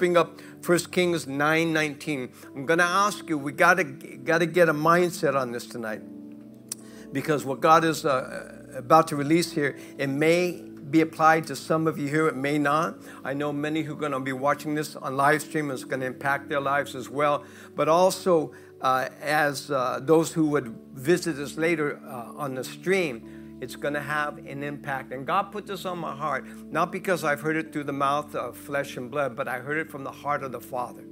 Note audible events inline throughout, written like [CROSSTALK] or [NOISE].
bring up 1 Kings 9 19. I'm going to ask you, we got to got to get a mindset on this tonight because what God is uh, about to release here, it may be applied to some of you here, it may not. I know many who are going to be watching this on live stream is going to impact their lives as well, but also uh, as uh, those who would visit us later uh, on the stream, it's going to have an impact. And God put this on my heart, not because I've heard it through the mouth of flesh and blood, but I heard it from the heart of the Father.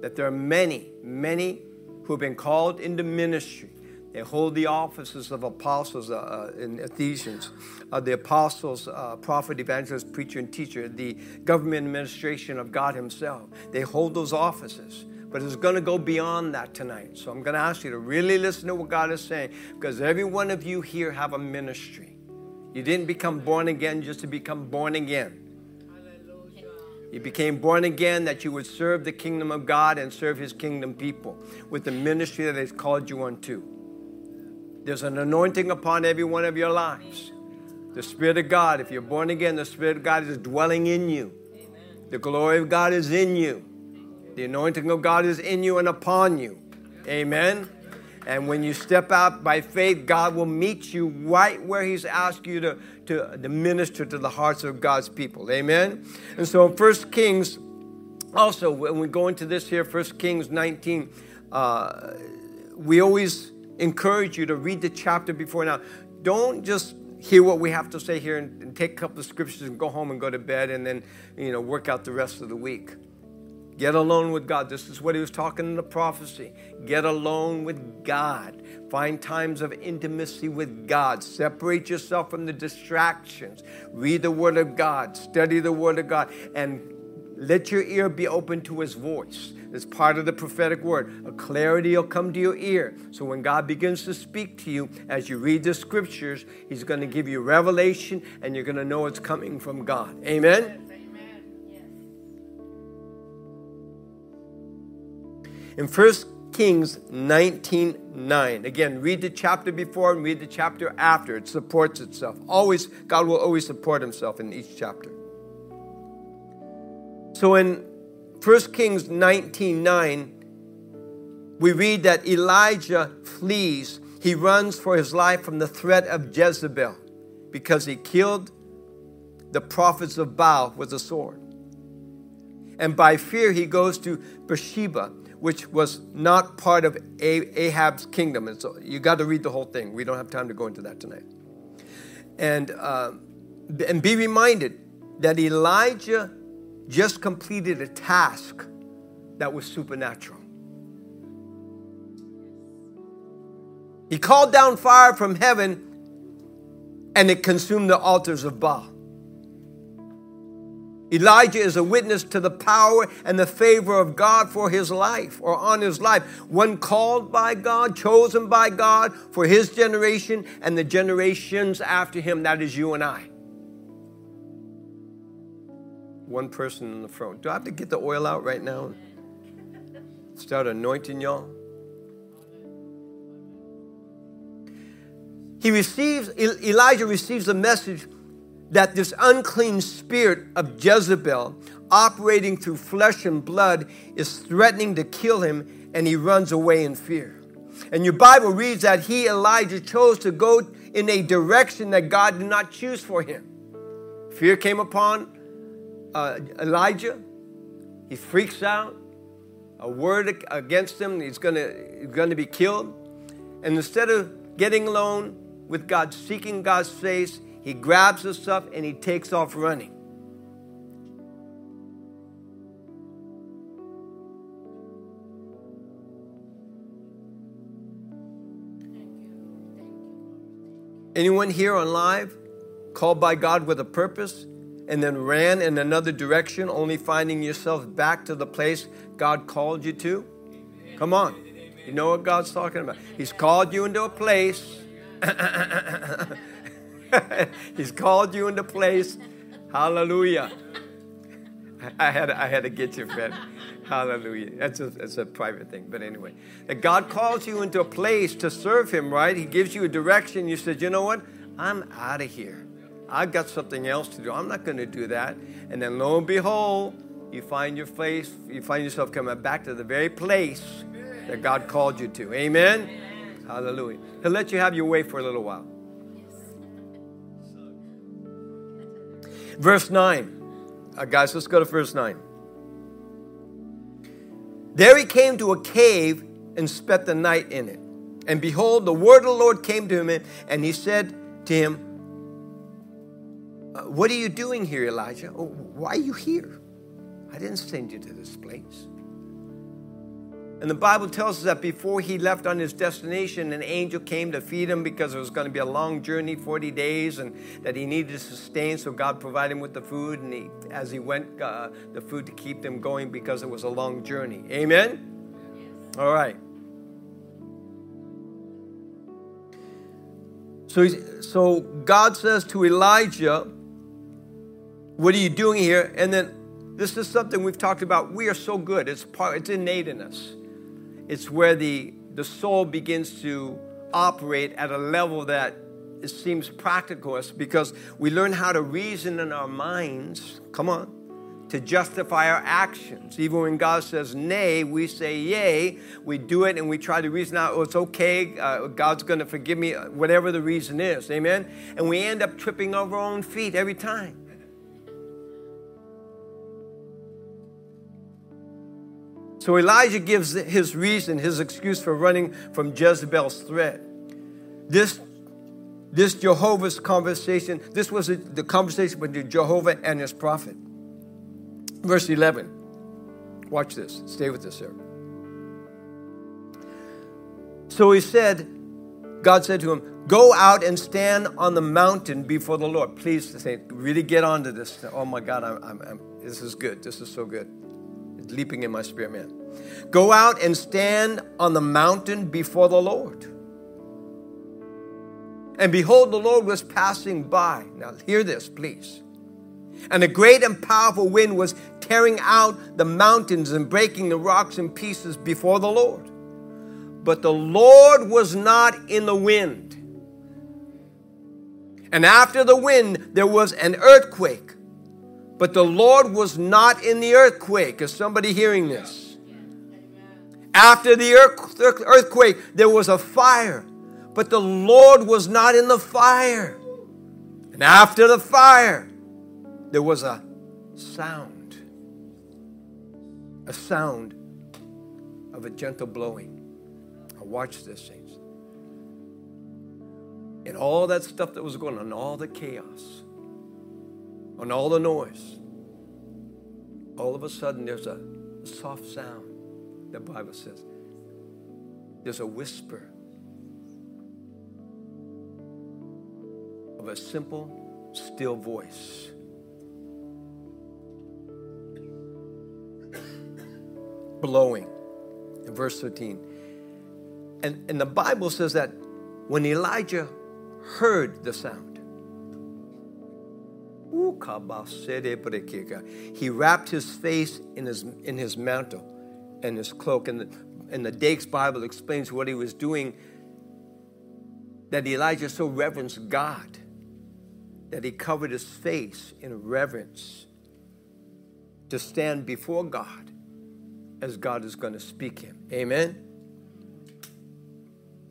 That there are many, many who have been called into ministry they hold the offices of apostles uh, uh, in Ephesians, uh, the apostles, uh, prophet, evangelist, preacher, and teacher, the government administration of God Himself. They hold those offices. But it's going to go beyond that tonight. So I'm going to ask you to really listen to what God is saying because every one of you here have a ministry. You didn't become born again just to become born again. You became born again that you would serve the kingdom of God and serve his kingdom people with the ministry that he's called you unto. There's an anointing upon every one of your lives. The Spirit of God, if you're born again, the Spirit of God is dwelling in you. The glory of God is in you. The anointing of God is in you and upon you. Amen. And when you step out by faith, God will meet you right where He's asked you to, to, to minister to the hearts of God's people. Amen. And so in 1 Kings, also, when we go into this here, 1 Kings 19, uh, we always encourage you to read the chapter before now. Don't just hear what we have to say here and, and, take a couple of scriptures and go home and go to bed and then, you know, work out the rest of the week. Get alone with God. This is what he was talking in the prophecy. Get alone with God. Find times of intimacy with God. Separate yourself from the distractions. Read the Word of God. Study the Word of God. And let your ear be open to His voice. It's part of the prophetic word. A clarity will come to your ear. So when God begins to speak to you as you read the scriptures, He's going to give you revelation and you're going to know it's coming from God. Amen? In 1 Kings 19 9. Again, read the chapter before and read the chapter after. It supports itself. Always, God will always support Himself in each chapter. So in 1 Kings 19 9, we read that Elijah flees. He runs for his life from the threat of Jezebel because he killed the prophets of Baal with a sword. And by fear, he goes to Beersheba, which was not part of Ahab's kingdom. And so you got to read the whole thing. We don't have time to go into that tonight. And, uh, and be reminded that Elijah just completed a task that was supernatural. He called down fire from heaven and it consumed the altars of Baal. Elijah is a witness to the power and the favor of God for his life or on his life. One called by God, chosen by God for his generation and the generations after him. That is you and I one person in the front. Do I have to get the oil out right now? Start anointing y'all? He receives, Elijah receives a message that this unclean spirit of Jezebel, operating through flesh and blood, is threatening to kill him, and he runs away in fear. And your Bible reads that he, Elijah, chose to go in a direction that God did not choose for him. Fear came upon uh, Elijah. He freaks out. A word against him, he's going he's to be killed. And instead of getting alone with God, seeking God's face, he grabs his stuff and he takes off running. Anyone here on live called by God with a purpose? and then ran in another direction, only finding yourself back to the place God called you to? Come on. You know what God's talking about. He's called you into a place. [LAUGHS] [LAUGHS] He's called you into place. Hallelujah. I had, I had to get you, Fred. Hallelujah. That's a, that's a private thing. But anyway, that God calls you into a place to serve Him, right? He gives you a direction. You said, you know what? I'm out of here. I've got something else to do. I'm not going to do that. And then lo and behold, you find your place, you find yourself coming back to the very place that God called you to. Amen? Amen. Hallelujah. He'll let you have your way for a little while. Verse 9. Uh, guys, let's go to verse 9. There he came to a cave and spent the night in it. And behold, the word of the Lord came to him, and he said to him, uh, What are you doing here, Elijah? Oh, why are you here? I didn't send you to this place. And the Bible tells us that before he left on his destination, an angel came to feed him because it was going to be a long journey, 40 days, and that he needed to sustain. So God provided him with the food, and he, as he went, uh, the food to keep them going because it was a long journey. Amen? Yes. All right. So, so God says to Elijah, What are you doing here? And then this is something we've talked about. We are so good. It's part, it's innate in us. It's where the, the soul begins to operate at a level that it seems practical because we learn how to reason in our minds, come on, to justify our actions. Even when God says nay, we say yay. We do it and we try to reason out, oh, it's okay, uh, God's going to forgive me, whatever the reason is. Amen? And we end up tripping over our own feet every time. So Elijah gives his reason, his excuse for running from Jezebel's threat. This, this Jehovah's conversation, this was the conversation between Jehovah and his prophet. Verse 11. Watch this. Stay with this, sir. So he said, God said to him, Go out and stand on the mountain before the Lord. Please say, really get onto this. Oh my God, I'm, I'm, I'm, this is good. This is so good leaping in my spirit, man. Go out and stand on the mountain before the Lord. And behold, the Lord was passing by. Now, hear this, please. And a great and powerful wind was tearing out the mountains and breaking the rocks in pieces before the Lord. But the Lord was not in the wind. And after the wind, there was an earthquake but the Lord was not in the earthquake. Is somebody hearing this? After the earthquake, there was a fire, but the Lord was not in the fire. And after the fire, there was a sound. A sound of a gentle blowing. Now, watch this, saints. And all that stuff that was going on, all the chaos, on all the noise, all of a sudden there's a, soft sound, the Bible says. There's a whisper of a simple, still voice. [COUGHS] Blowing in verse 13. And, and the Bible says that when Elijah heard the sound, he wrapped his face in his, in his mantle and his cloak. And the, and the Dake's Bible explains what he was doing that Elijah so reverenced God that he covered his face in reverence to stand before God as God is going to speak him. Amen?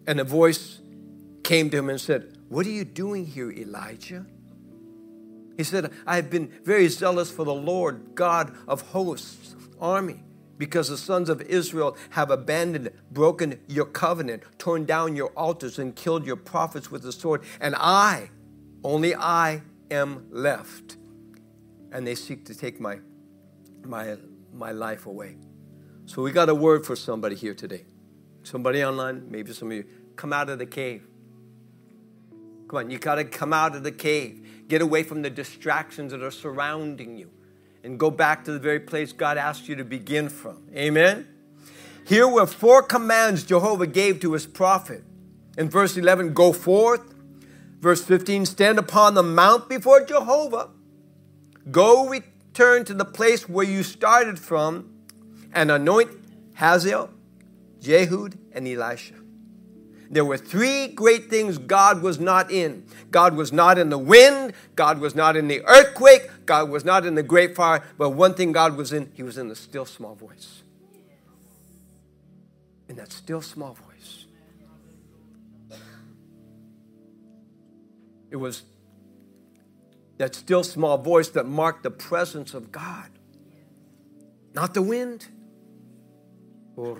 And a voice came to him and said, What are you doing here, Elijah? He said, I have been very zealous for the Lord God of hosts' army, because the sons of Israel have abandoned, broken your covenant, torn down your altars, and killed your prophets with the sword. And I, only I, am left. And they seek to take my, my, my life away. So we got a word for somebody here today. Somebody online, maybe some of you, come out of the cave. Come on, you got to come out of the cave. Get away from the distractions that are surrounding you and go back to the very place God asked you to begin from. Amen? Here were four commands Jehovah gave to his prophet. In verse 11, go forth. Verse 15, stand upon the mount before Jehovah. Go return to the place where you started from and anoint Hazael, Jehud, and Elisha. There were three great things God was not in God was not in the wind, God was not in the earthquake, God was not in the great fire, but one thing God was in, He was in the still small voice. In that still small voice. It was that still small voice that marked the presence of God, not the wind. Oh,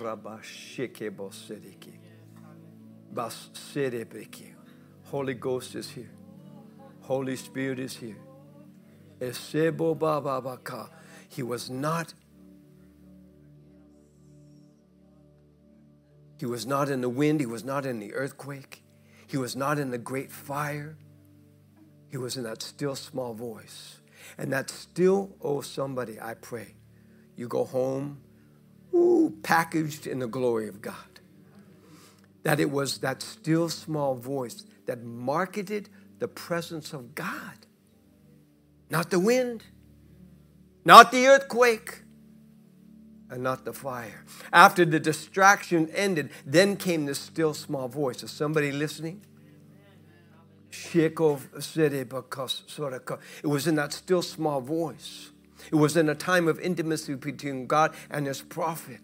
Holy Ghost is here. Holy Spirit is here. He was not He was not in the wind, he was not in the earthquake, he was not in the great fire. He was in that still small voice. And that still, oh, somebody, I pray, you go home, ooh, packaged in the glory of God. That it was that still small voice that marketed the presence of God, not the wind, not the earthquake, and not the fire. After the distraction ended, then came the still small voice. Is somebody listening? It was in that still small voice. It was in a time of intimacy between God and his prophet.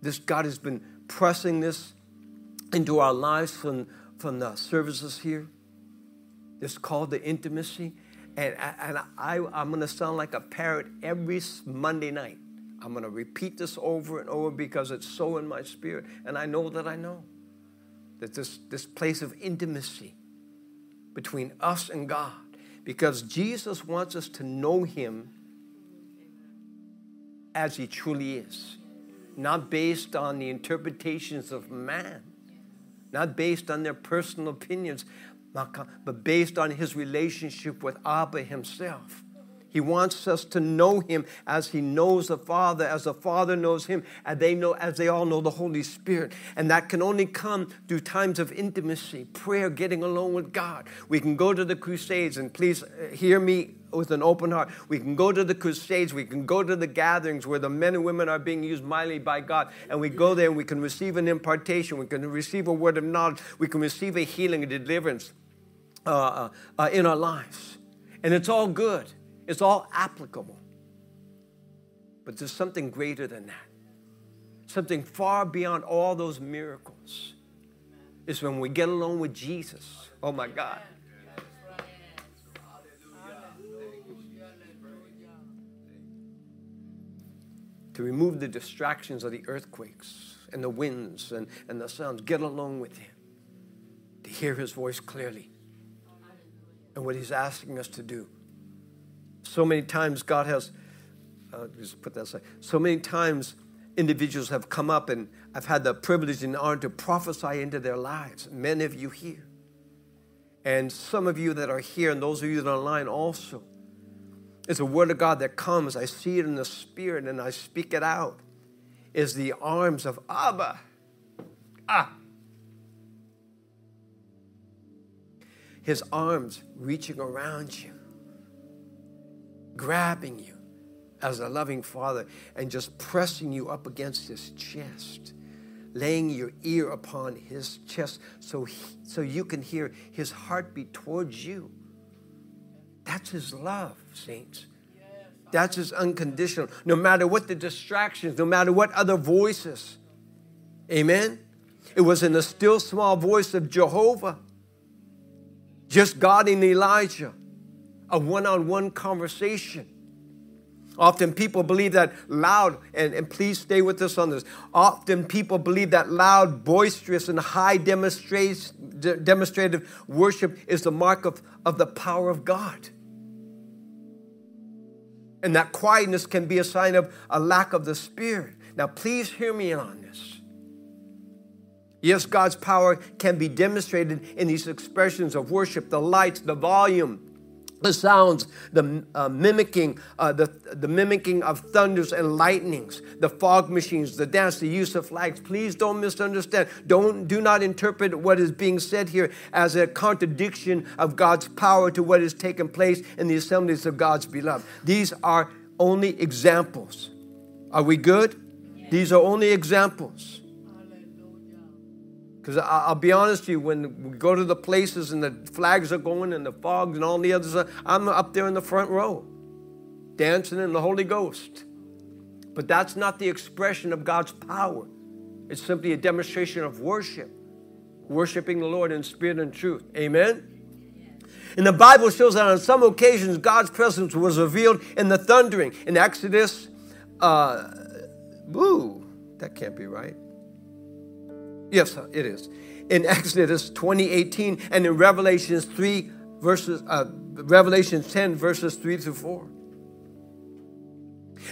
This God has been pressing this into our lives from, from the services here. It's called the intimacy. And, and I, I'm going to sound like a parrot every Monday night. I'm going to repeat this over and over because it's so in my spirit. And I know that I know that this, this place of intimacy between us and God because Jesus wants us to know Him as He truly is, not based on the interpretations of man, not based on their personal opinions, but based on His relationship with Abba Himself. He wants us to know him as he knows the Father, as the Father knows him, and they know as they all know the Holy Spirit. And that can only come through times of intimacy, prayer, getting alone with God. We can go to the crusades, and please uh, hear me with an open heart. We can go to the crusades, we can go to the gatherings where the men and women are being used mightily by God, and we go there and we can receive an impartation, we can receive a word of knowledge, we can receive a healing, a deliverance uh, uh, uh in our lives. And it's all good. It's all applicable. But there's something greater than that. Something far beyond all those miracles is when we get along with Jesus. Oh my God. To remove the distractions of the earthquakes and the winds and, and the sounds, get along with Him. To hear His voice clearly. And what He's asking us to do so many times God has, uh, just put that aside, so many times individuals have come up and I've had the privilege and honor to prophesy into their lives. Many of you here. And some of you that are here, and those of you that are online also. It's a word of God that comes. I see it in the spirit and I speak it out. Is the arms of Abba. Ah. His arms reaching around you grabbing you as a loving father and just pressing you up against his chest, laying your ear upon his chest so, he, so you can hear his heartbeat towards you. That's his love, saints. That's his unconditional. No matter what the distractions, no matter what other voices. Amen? It was in the still small voice of Jehovah, just God and Elijah a one on one conversation. Often people believe that loud, and, and please stay with us on this. Often people believe that loud, boisterous, and high demonstrative worship is the mark of, of the power of God. And that quietness can be a sign of a lack of the Spirit. Now, please hear me on this. Yes, God's power can be demonstrated in these expressions of worship the lights, the volume, the sounds, the uh, mimicking, uh, the, the mimicking of thunders and lightnings, the fog machines, the dance, the use of flags. Please don't misunderstand. Don't do not interpret what is being said here as a contradiction of God's power to what has taken place in the assemblies of God's beloved. These are only examples. Are we good? These are only examples. Because I'll be honest with you, when we go to the places and the flags are going and the fogs and all the others, I'm up there in the front row, dancing in the Holy Ghost. But that's not the expression of God's power. It's simply a demonstration of worship, worshiping the Lord in spirit and truth. Amen? And the Bible shows that on some occasions God's presence was revealed in the thundering. In Exodus, uh, woo, that can't be right. Yes, it is. In Exodus 2018 and in Revelations 3 verses, uh, Revelation 10 verses 3 through 4.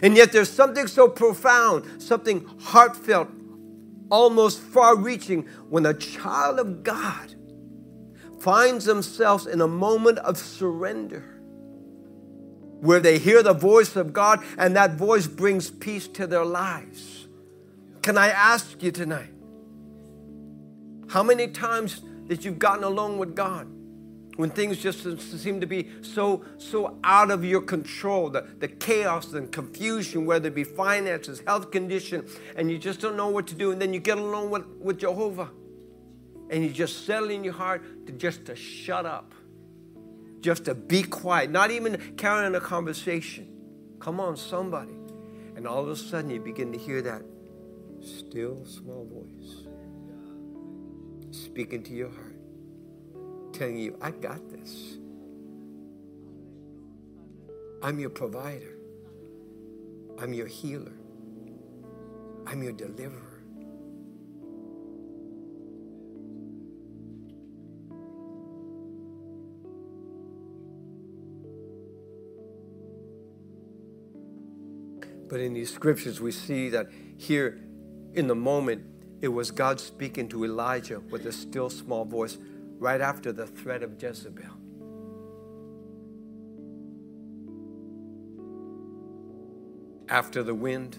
And yet there's something so profound, something heartfelt, almost far reaching when a child of God finds themselves in a moment of surrender where they hear the voice of God and that voice brings peace to their lives. Can I ask you tonight? How many times that you've gotten along with God when things just seem to be so so out of your control, the, the chaos and confusion, whether it be finances, health condition, and you just don't know what to do, and then you get along with, with Jehovah. And you just settle in your heart to just to shut up. Just to be quiet, not even carrying a conversation. Come on, somebody. And all of a sudden you begin to hear that still small voice speaking to your heart, telling you, I got this. I'm your provider. I'm your healer. I'm your deliverer. But in these scriptures, we see that here in the moment, it was God speaking to Elijah with a still small voice right after the threat of Jezebel. After the wind,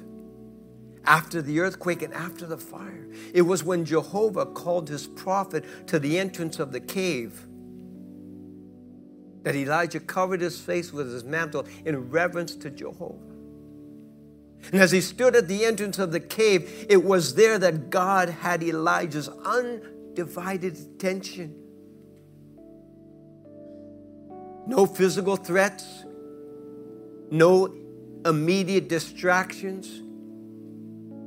after the earthquake, and after the fire. It was when Jehovah called his prophet to the entrance of the cave that Elijah covered his face with his mantle in reverence to Jehovah. And as he stood at the entrance of the cave, it was there that God had Elijah's undivided attention. No physical threats, no immediate distractions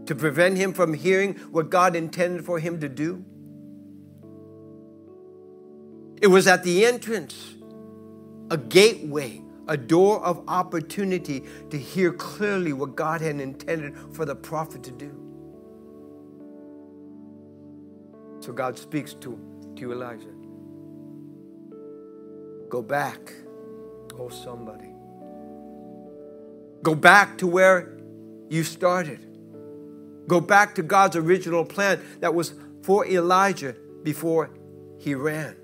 to prevent him from hearing what God intended for him to do. It was at the entrance, a gateway a door of opportunity to hear clearly what God had intended for the prophet to do. So God speaks to, to Elijah. Go back, oh somebody. Go back to where you started. Go back to God's original plan that was for Elijah before he ran.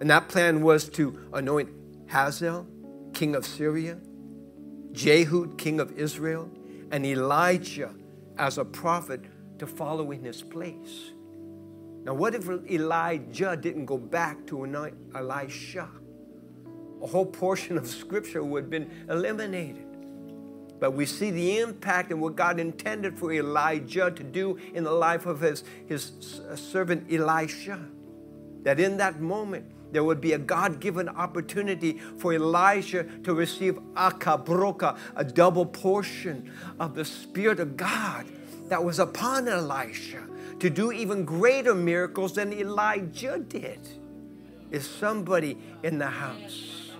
And that plan was to anoint Hazael, king of Syria, Jehud, king of Israel, and Elijah as a prophet to follow in his place. Now, what if Elijah didn't go back to Elisha? A whole portion of scripture would have been eliminated. But we see the impact and what God intended for Elijah to do in the life of his, his servant Elisha. That in that moment, there would be a God given opportunity for Elijah to receive akabroka, a double portion of the Spirit of God that was upon Elisha to do even greater miracles than Elijah did. Is somebody in the house?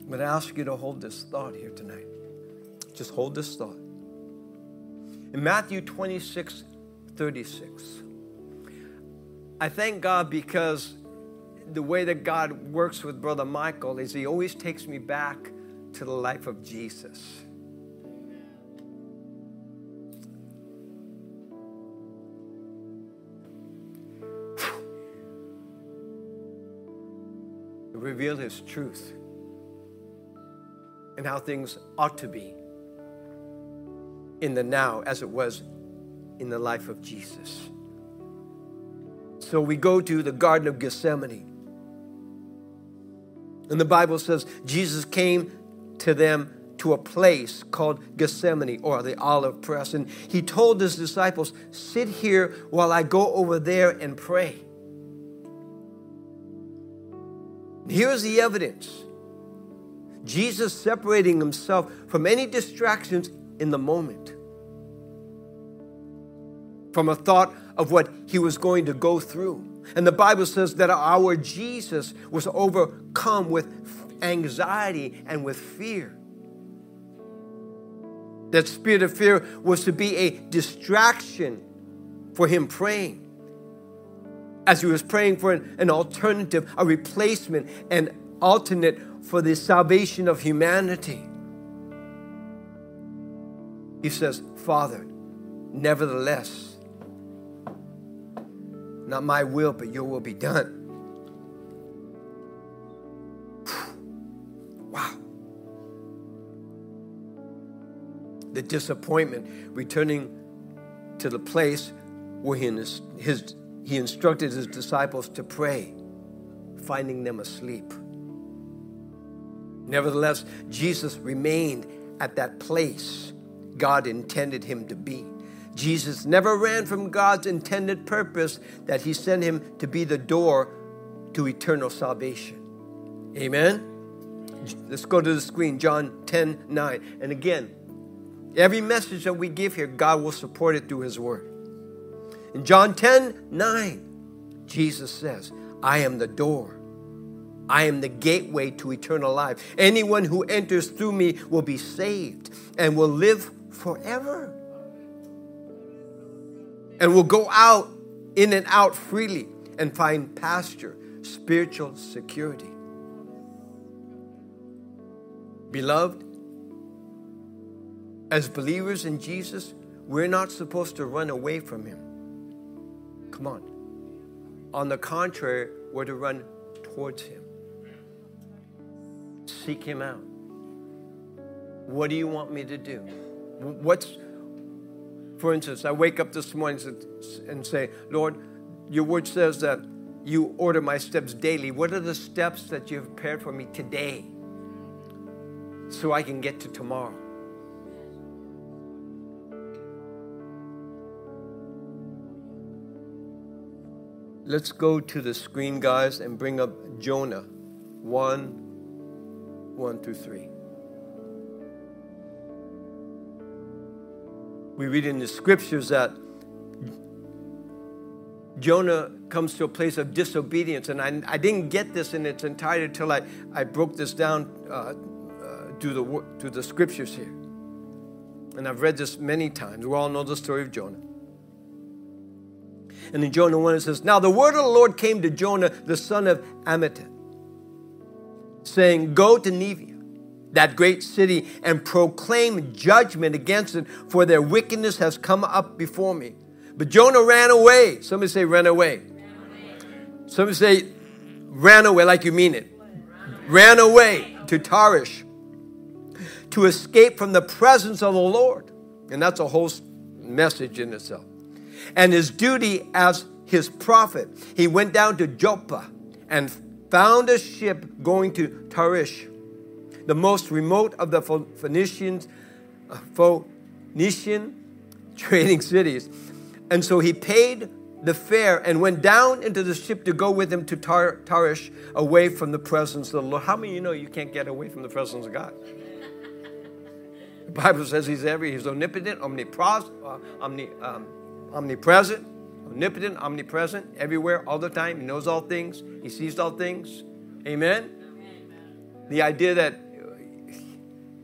I'm going to ask you to hold this thought here tonight. Just hold this thought. In Matthew 26 36, I thank God because the way that God works with Brother Micheal is he always takes me back to the life of Jesus. Reveal his truth and how things ought to be in the now as it was in the life of Jesus. So we go to the Garden of Gethsemane. And the Bible says Jesus came to them to a place called Gethsemane or the olive press. And he told his disciples, Sit here while I go over there and pray. Here's the evidence Jesus separating himself from any distractions in the moment, from a thought of what he was going to go through. And the Bible says that our Jesus was overcome with anxiety and with fear. That spirit of fear was to be a distraction for him praying. As he was praying for an, an alternative, a replacement, an alternate for the salvation of humanity. He says, Father, nevertheless, not my will, but your will be done. Wow. The disappointment returning to the place where he, his, he instructed his disciples to pray, finding them asleep. Nevertheless, Jesus remained at that place God intended him to be. Jesus never ran from God's intended purpose that He sent Him to be the door to eternal salvation. Amen? Let's go to the screen, John 10 9. And again, every message that we give here, God will support it through His Word. In John 10 9, Jesus says, I am the door. I am the gateway to eternal life. Anyone who enters through me will be saved and will live forever and will go out in and out freely and find pasture, spiritual security. Beloved, as believers in Jesus, we're not supposed to run away from Him. Come on. On the contrary, we're to run towards Him. Seek Him out. What do you want me to do? What's for instance, I wake up this morning and say, Lord, your word says that you order my steps daily. What are the steps that you've prepared for me today so I can get to tomorrow? Let's go to the screen, guys, and bring up Jonah 1 1 through 3. We read in the scriptures that Jonah comes to a place of disobedience. And I, I didn't get this in its entirety until I, I broke this down uh, uh, through, the, through the scriptures here. And I've read this many times. We all know the story of Jonah. And in Jonah 1, it says, Now the word of the Lord came to Jonah, the son of Amittai, saying, Go to Nineveh that great city and proclaim judgment against it, for their wickedness has come up before me. But Jonah ran away. Somebody say, ran away. Ran away. Somebody say, ran away like you mean it. Ran away to Tarish to escape from the presence of the Lord. And that's a whole message in itself. And his duty as his prophet, he went down to Joppa and found a ship going to Tarshish the most remote of the Phoenicians, uh, Phoenician [LAUGHS] trading cities. And so he paid the fare and went down into the ship to go with him to Tar- Tarshish away from the presence of the Lord. How many of you know you can't get away from the presence of God? [LAUGHS] The Bible says he's every, he's omnipotent, omnipros, uh, omni, um, omnipresent, omnipotent, omnipresent, everywhere, all the time. He knows all things. He sees all things. Amen? Amen. The idea that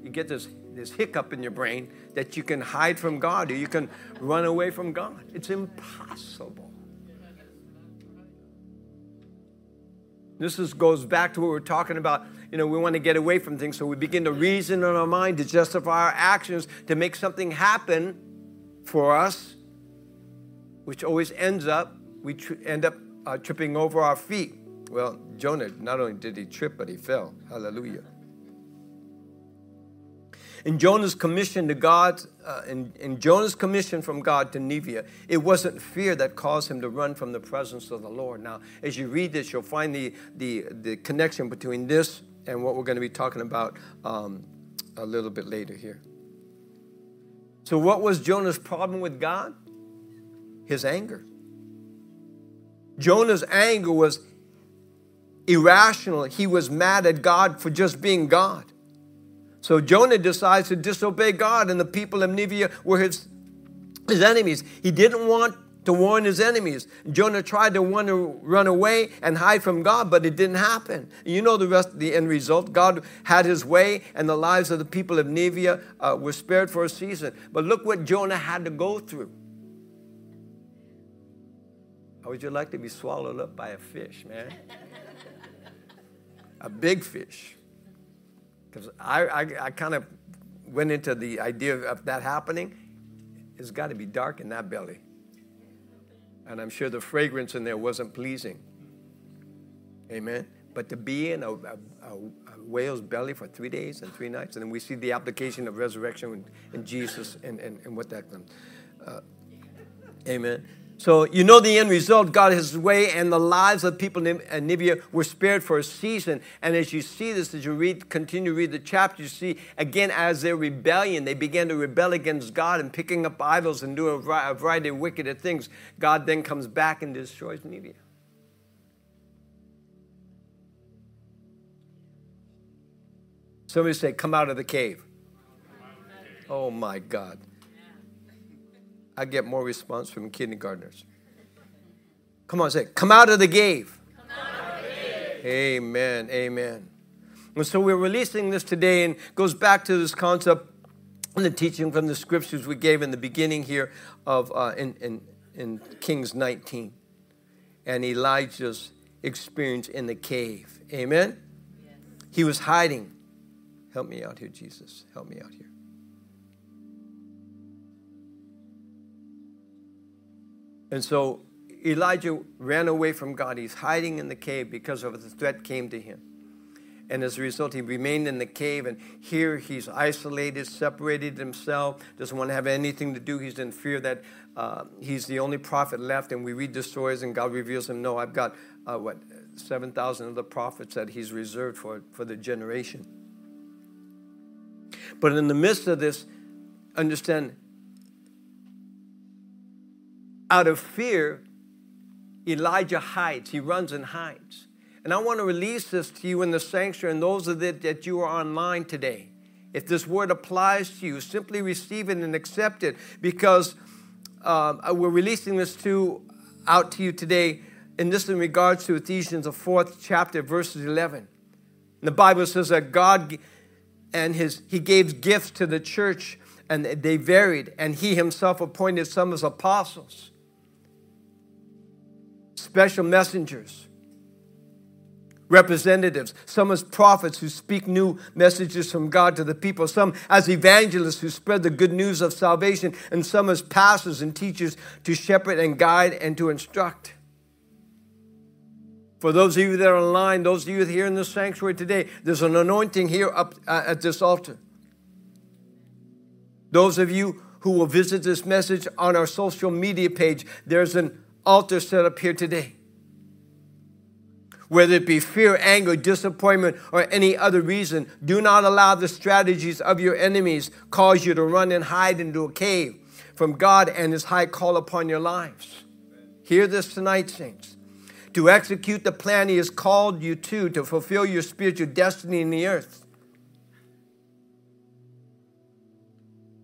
you get this, this hiccup in your brain that you can hide from God or you can run away from God. It's impossible. This is, goes back to what we're talking about. You know, we want to get away from things, so we begin to reason in our mind to justify our actions to make something happen for us, which always ends up, we tr- end up uh, tripping over our feet. Well, Jonah, not only did he trip, but he fell. Hallelujah. In Jonah's commission to God, uh, in, Jonah's commission from God to Nineveh, it wasn't fear that caused him to run from the presence of the Lord. Now, as you read this, you'll find the, the, the connection between this and what we're going to be talking about um, a little bit later here. So, what was Jonah's problem with God? His anger. Jonah's anger was irrational. He was mad at God for just being God. So Jonah decides to disobey God, and the people of Nineveh were his, his enemies. He didn't want to warn his enemies. Jonah tried to want to run away and hide from God, but it didn't happen. You know the rest, the end result. God had his way, and the lives of the people of Nineveh uh, were spared for a season. But look what Jonah had to go through. How would you like to be swallowed up by a fish, man? a big fish. Because I, I, I kind of went into the idea of that happening. It's got to be dark in that belly. And I'm sure the fragrance in there wasn't pleasing. Amen. But to be in a, a, a, whale's belly for three days and three nights, and then we see the application of resurrection in, Jesus and, and, and what that uh, Amen. So you know the end result. God has his way, and the lives of people in Nineveh uh, were spared for a season. And as you see this, as you read, continue to read the chapter, you see again as their rebellion, they began to rebel against God and picking up idols and doing a variety of wicked things. God then comes back and destroys Nineveh. Somebody say, "Come out of the cave." Oh my God. I get more response from kindergartners. Come on, say, come out of the cave. Amen, amen. And so we're releasing this today and goes back to this concept and the teaching from the scriptures we gave in the beginning here of uh, in, in, in Kings 19 and Elijah's experience in the cave. Amen? Yes. He was hiding. Help me out here, Jesus. Help me out here. And so Elijah ran away from God. He's hiding in the cave because of the threat came to him. And as a result, he remained in the cave. And here he's isolated, separated himself, doesn't want to have anything to do. He's in fear that uh, he's the only prophet left. And we read the stories, and God reveals him, No, I've got, uh, what, 7,000 other prophets that he's reserved for, for the generation. But in the midst of this, understand out of fear, Elijah hides. He runs and hides. And I want to release this to you in the sanctuary and those of it that you are online today. If this word applies to you, simply receive it and accept it because uh, we're releasing this to out to you today. And this in regards to Ephesians, the fourth chapter, verses 11. And the Bible says that God and his he gave gifts to the church and they varied, and he himself appointed some as apostles special messengers, representatives, some as prophets who speak new messages from God to the people, some as evangelists who spread the good news of salvation, and some as pastors and teachers to shepherd and guide and to instruct. For those of you that are online, those of you here in the sanctuary today, there's an anointing here up uh, at this altar. Those of you who will visit this message on our social media page, there's an altar set up here today. Whether it be fear, anger, disappointment, or any other reason, do not allow the strategies of your enemies cause you to run and hide into a cave from God and His high call upon your lives. Hear this tonight, saints. To execute the plan He has called you to, to fulfill your spiritual destiny in the earth.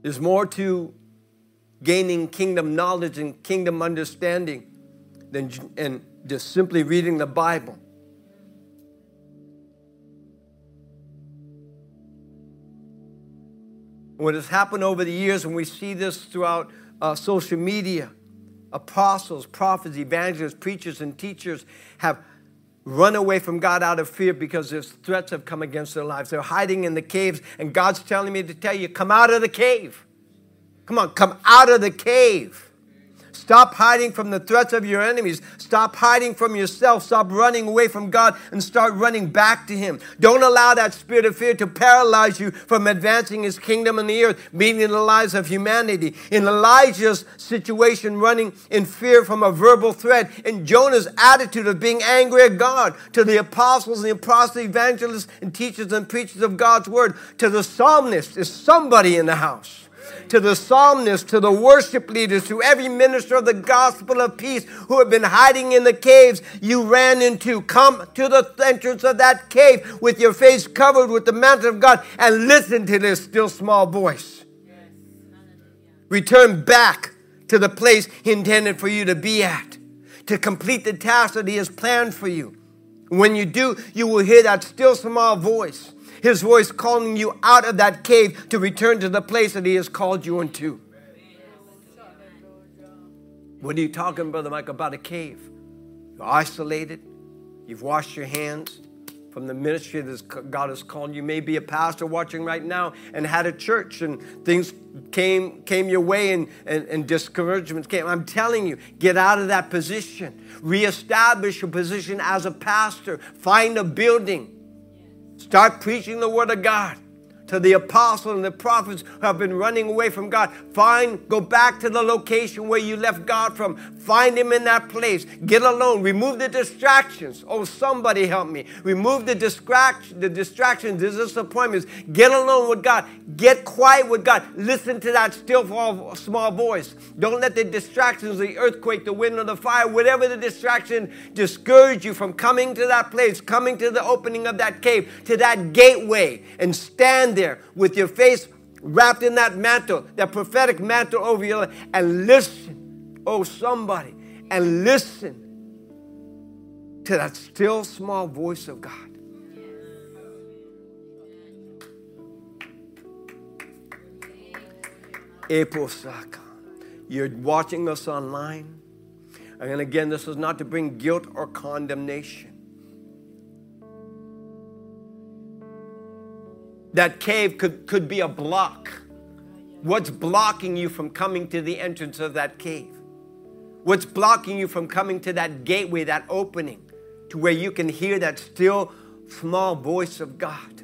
There's more to gaining kingdom knowledge and kingdom understanding than and just simply reading the Bible. What has happened over the years, and we see this throughout uh, social media, apostles, prophets, evangelists, preachers, and teachers have run away from God out of fear because there's threats have come against their lives. They're hiding in the caves, and God's telling me to tell you, come out of the cave. Come on, come out of the cave. Stop hiding from the threats of your enemies. Stop hiding from yourself. Stop running away from God and start running back to Him. Don't allow that spirit of fear to paralyze you from advancing His kingdom in the earth, meeting the lives of humanity. In Elijah's situation, running in fear from a verbal threat, in Jonah's attitude of being angry at God, to the apostles and the apostles, evangelists, and teachers and preachers of God's word, to the psalmist, is somebody in the house to the psalmists, to the worship leaders, to every minister of the gospel of peace who have been hiding in the caves you ran into. Come to the entrance of that cave with your face covered with the mantle of God and listen to this still small voice. Return back to the place He intended for you to be at, to complete the task that He has planned for you. When you do, you will hear that still small voice his voice calling you out of that cave to return to the place that He has called you into. What are you talking, Brother Mike, about a cave? You're isolated, you've washed your hands from the ministry that God has called you. may be a pastor watching right now and had a church and things came, came your way and, and, and came. I'm telling you, get out of that position. Reestablish your position as a pastor. Find a building Start preaching the word of God to the apostles and the prophets who have been running away from God. Find, go back to the location where you left God from. Find Him in that place. Get alone. Remove the distractions. Oh, somebody help me. Remove the distraction, the distractions, the disappointments. Get alone with God. Get quiet with God. Listen to that still small voice. Don't let the distractions, the earthquake, the wind, or the fire, whatever the distraction, discourage you from coming to that place, coming to the opening of that cave, to that gateway, and stand there with your face wrapped in that mantle, that prophetic mantle over your life, and listen, oh, somebody, and listen to that still small voice of God. You're watching us online. And again, this is not to bring guilt or condemnation. That cave could, could be a block. What's blocking you from coming to the entrance of that cave? What's blocking you from coming to that gateway, that opening, to where you can hear that still small voice of God?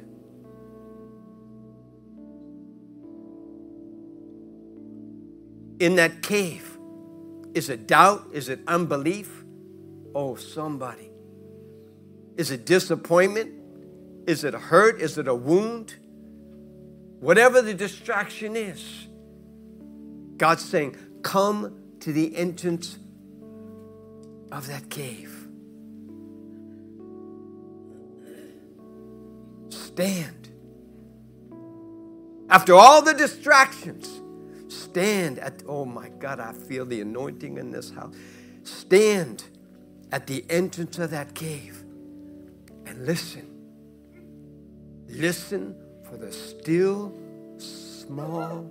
In that cave, is it doubt? Is it unbelief? Oh, somebody. Is it disappointment? Is it hurt? Is it a wound? Whatever the distraction is, God's saying, Come to the entrance of that cave. Stand. After all the distractions, stand at, oh my God, I feel the anointing in this house. Stand at the entrance of that cave and listen. Listen for the still small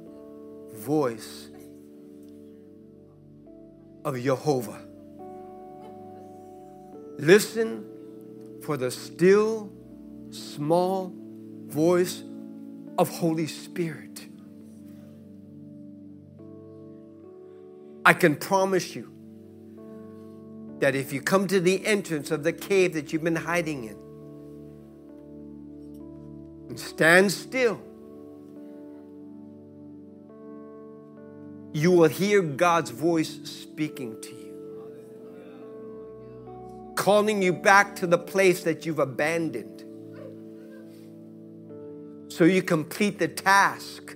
voice of Jehovah. Listen for the still small voice of Holy Spirit. I can promise you that if you come to the entrance of the cave that you've been hiding in, and stand still, you will hear God's voice speaking to you, calling you back to the place that you've abandoned so you complete the task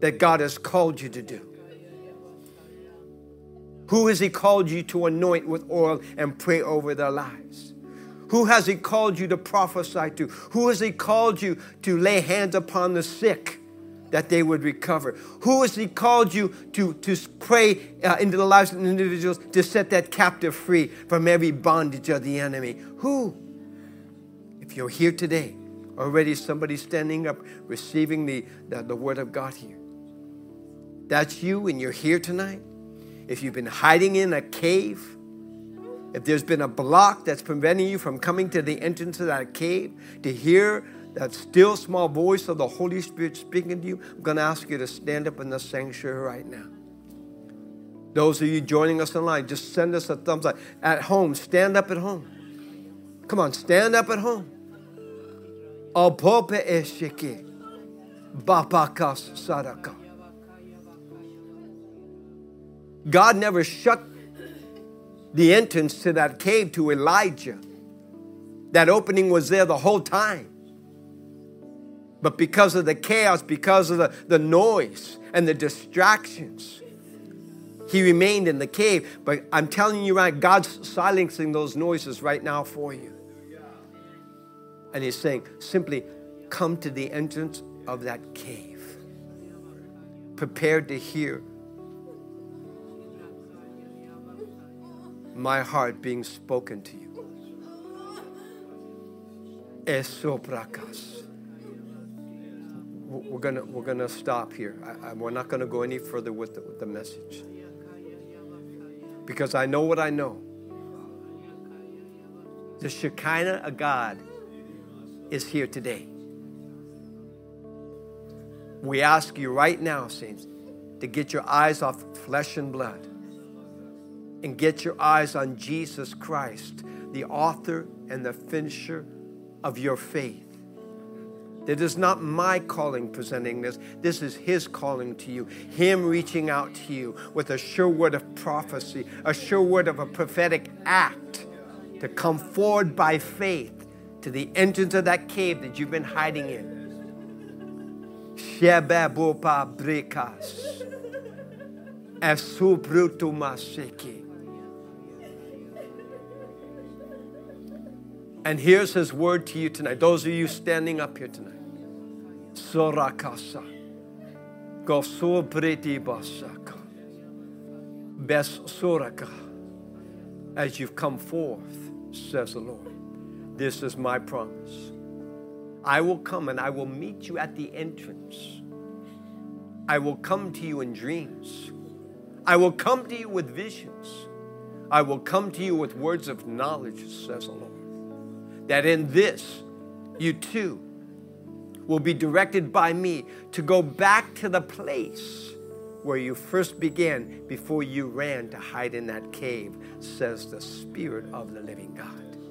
that God has called you to do. Who has He called you to anoint with oil and pray over their lives? Who has He called you to prophesy to? Who has He called you to lay hands upon the sick? that they would recover? Who has He called you to, to pray uh, into the lives of individuals to set that captive free from every bondage of the enemy? Who? If you're here today, already somebody standing up receiving the, the, the Word of God here. That's you, and you're here tonight. If you've been hiding in a cave, if there's been a block that's preventing you from coming to the entrance of that cave to hear that still small voice of the Holy Spirit speaking to you, I'm going to ask you to stand up in the sanctuary right now. Those of you joining us online, just send us a thumbs up. At home, stand up at home. Come on, stand up at home. God never shut the entrance to that cave to Elijah. That opening was there the whole time. But because of the chaos, because of the, the noise and the distractions, he remained in the cave. But I'm telling you right, God's silencing those noises right now for you. And he's saying, simply come to the entrance of that cave, prepared to hear my heart being spoken to you. Esoprakas. We're gonna we're gonna stop here. I, I, we're not gonna go any further with the, with the message because I know what I know. The Shekinah of God is here today. We ask you right now, saints, to get your eyes off flesh and blood and get your eyes on Jesus Christ, the author and the finisher of your faith. It is not my calling presenting this. This is His calling to you. Him reaching out to you with a sure word of prophecy, a sure word of a prophetic act to come forward by faith to the entrance of that cave that you've been hiding in. Asubrutumaseki. And here's his word to you tonight. Those of you standing up here tonight. Sorakasa. Gosobreti basaka. Bes soraka. As you've come forth, says the Lord. This is my promise. I will come and I will meet you at the entrance. I will come to you in dreams. I will come to you with visions. I will come to you with words of knowledge, says the Lord that in this you too will be directed by me to go back to the place where you first began before you ran to hide in that cave, says the Spirit of the living God.